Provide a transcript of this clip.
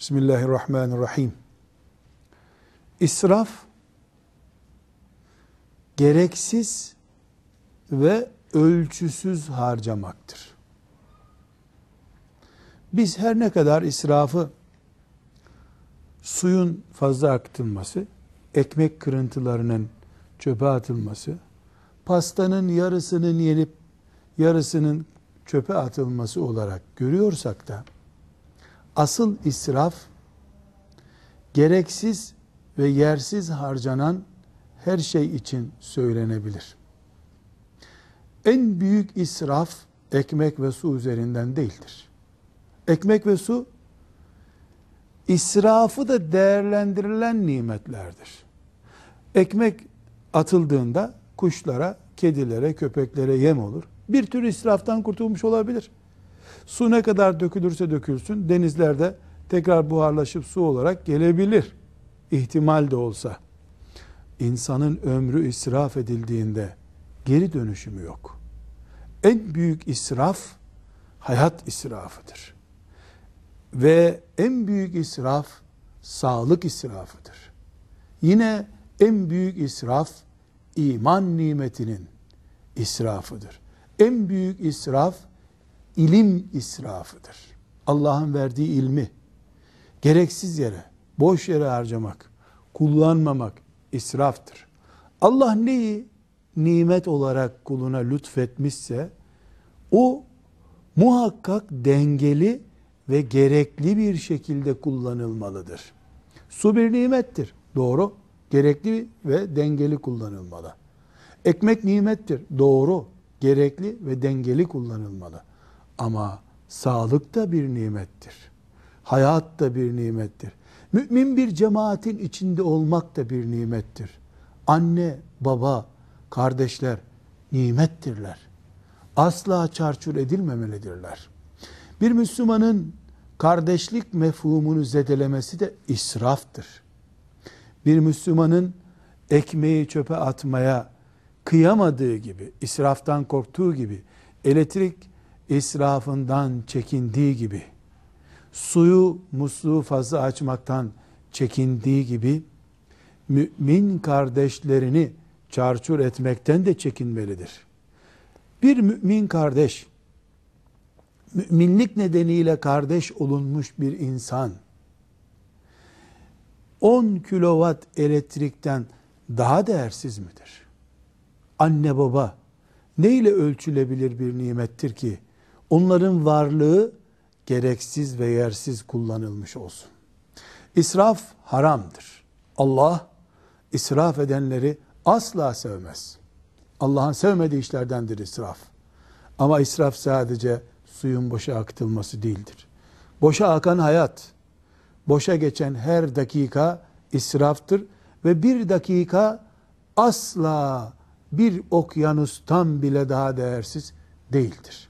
Bismillahirrahmanirrahim. İsraf gereksiz ve ölçüsüz harcamaktır. Biz her ne kadar israfı suyun fazla akıtılması, ekmek kırıntılarının çöpe atılması, pastanın yarısının yenip yarısının çöpe atılması olarak görüyorsak da asıl israf gereksiz ve yersiz harcanan her şey için söylenebilir. En büyük israf ekmek ve su üzerinden değildir. Ekmek ve su israfı da değerlendirilen nimetlerdir. Ekmek atıldığında kuşlara, kedilere, köpeklere yem olur. Bir tür israftan kurtulmuş olabilir. Su ne kadar dökülürse dökülsün denizlerde tekrar buharlaşıp su olarak gelebilir. İhtimal de olsa. İnsanın ömrü israf edildiğinde geri dönüşümü yok. En büyük israf hayat israfıdır. Ve en büyük israf sağlık israfıdır. Yine en büyük israf iman nimetinin israfıdır. En büyük israf ilim israfıdır. Allah'ın verdiği ilmi gereksiz yere, boş yere harcamak, kullanmamak israftır. Allah neyi nimet olarak kuluna lütfetmişse o muhakkak dengeli ve gerekli bir şekilde kullanılmalıdır. Su bir nimettir. Doğru. Gerekli ve dengeli kullanılmalı. Ekmek nimettir. Doğru. Gerekli ve dengeli kullanılmalı. Ama sağlık da bir nimettir. Hayat da bir nimettir. Mümin bir cemaatin içinde olmak da bir nimettir. Anne, baba, kardeşler nimettirler. Asla çarçur edilmemelidirler. Bir Müslümanın kardeşlik mefhumunu zedelemesi de israftır. Bir Müslümanın ekmeği çöpe atmaya kıyamadığı gibi, israftan korktuğu gibi, elektrik israfından çekindiği gibi, suyu musluğu fazla açmaktan çekindiği gibi, mümin kardeşlerini çarçur etmekten de çekinmelidir. Bir mümin kardeş, müminlik nedeniyle kardeş olunmuş bir insan, 10 kilowatt elektrikten daha değersiz midir? Anne baba neyle ölçülebilir bir nimettir ki onların varlığı gereksiz ve yersiz kullanılmış olsun. İsraf haramdır. Allah israf edenleri asla sevmez. Allah'ın sevmediği işlerdendir israf. Ama israf sadece suyun boşa akıtılması değildir. Boşa akan hayat, boşa geçen her dakika israftır ve bir dakika asla bir okyanustan bile daha değersiz değildir.